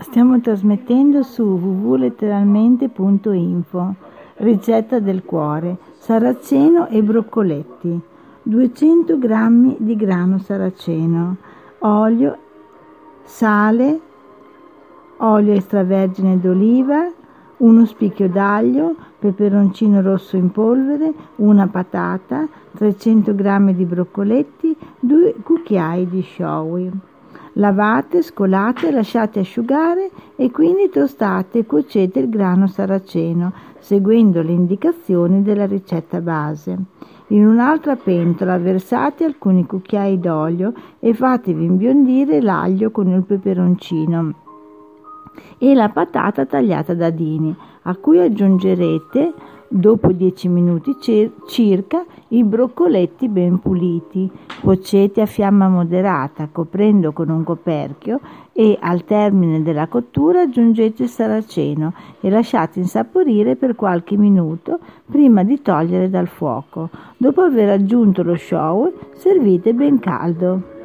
Stiamo trasmettendo su www.letteralmente.info. Ricetta del cuore, saraceno e broccoletti. 200 g di grano saraceno, olio, sale, olio extravergine d'oliva, uno spicchio d'aglio, peperoncino rosso in polvere, una patata, 300 g di broccoletti, due cucchiai di showy. Lavate, scolate, lasciate asciugare e quindi tostate e cuocete il grano saraceno, seguendo le indicazioni della ricetta base. In un'altra pentola versate alcuni cucchiai d'olio e fatevi imbiondire l'aglio con il peperoncino e la patata tagliata a dadini, a cui aggiungerete dopo 10 minuti circa i broccoletti ben puliti. Cuocete a fiamma moderata, coprendo con un coperchio e al termine della cottura aggiungete il saraceno e lasciate insaporire per qualche minuto prima di togliere dal fuoco. Dopo aver aggiunto lo show, servite ben caldo.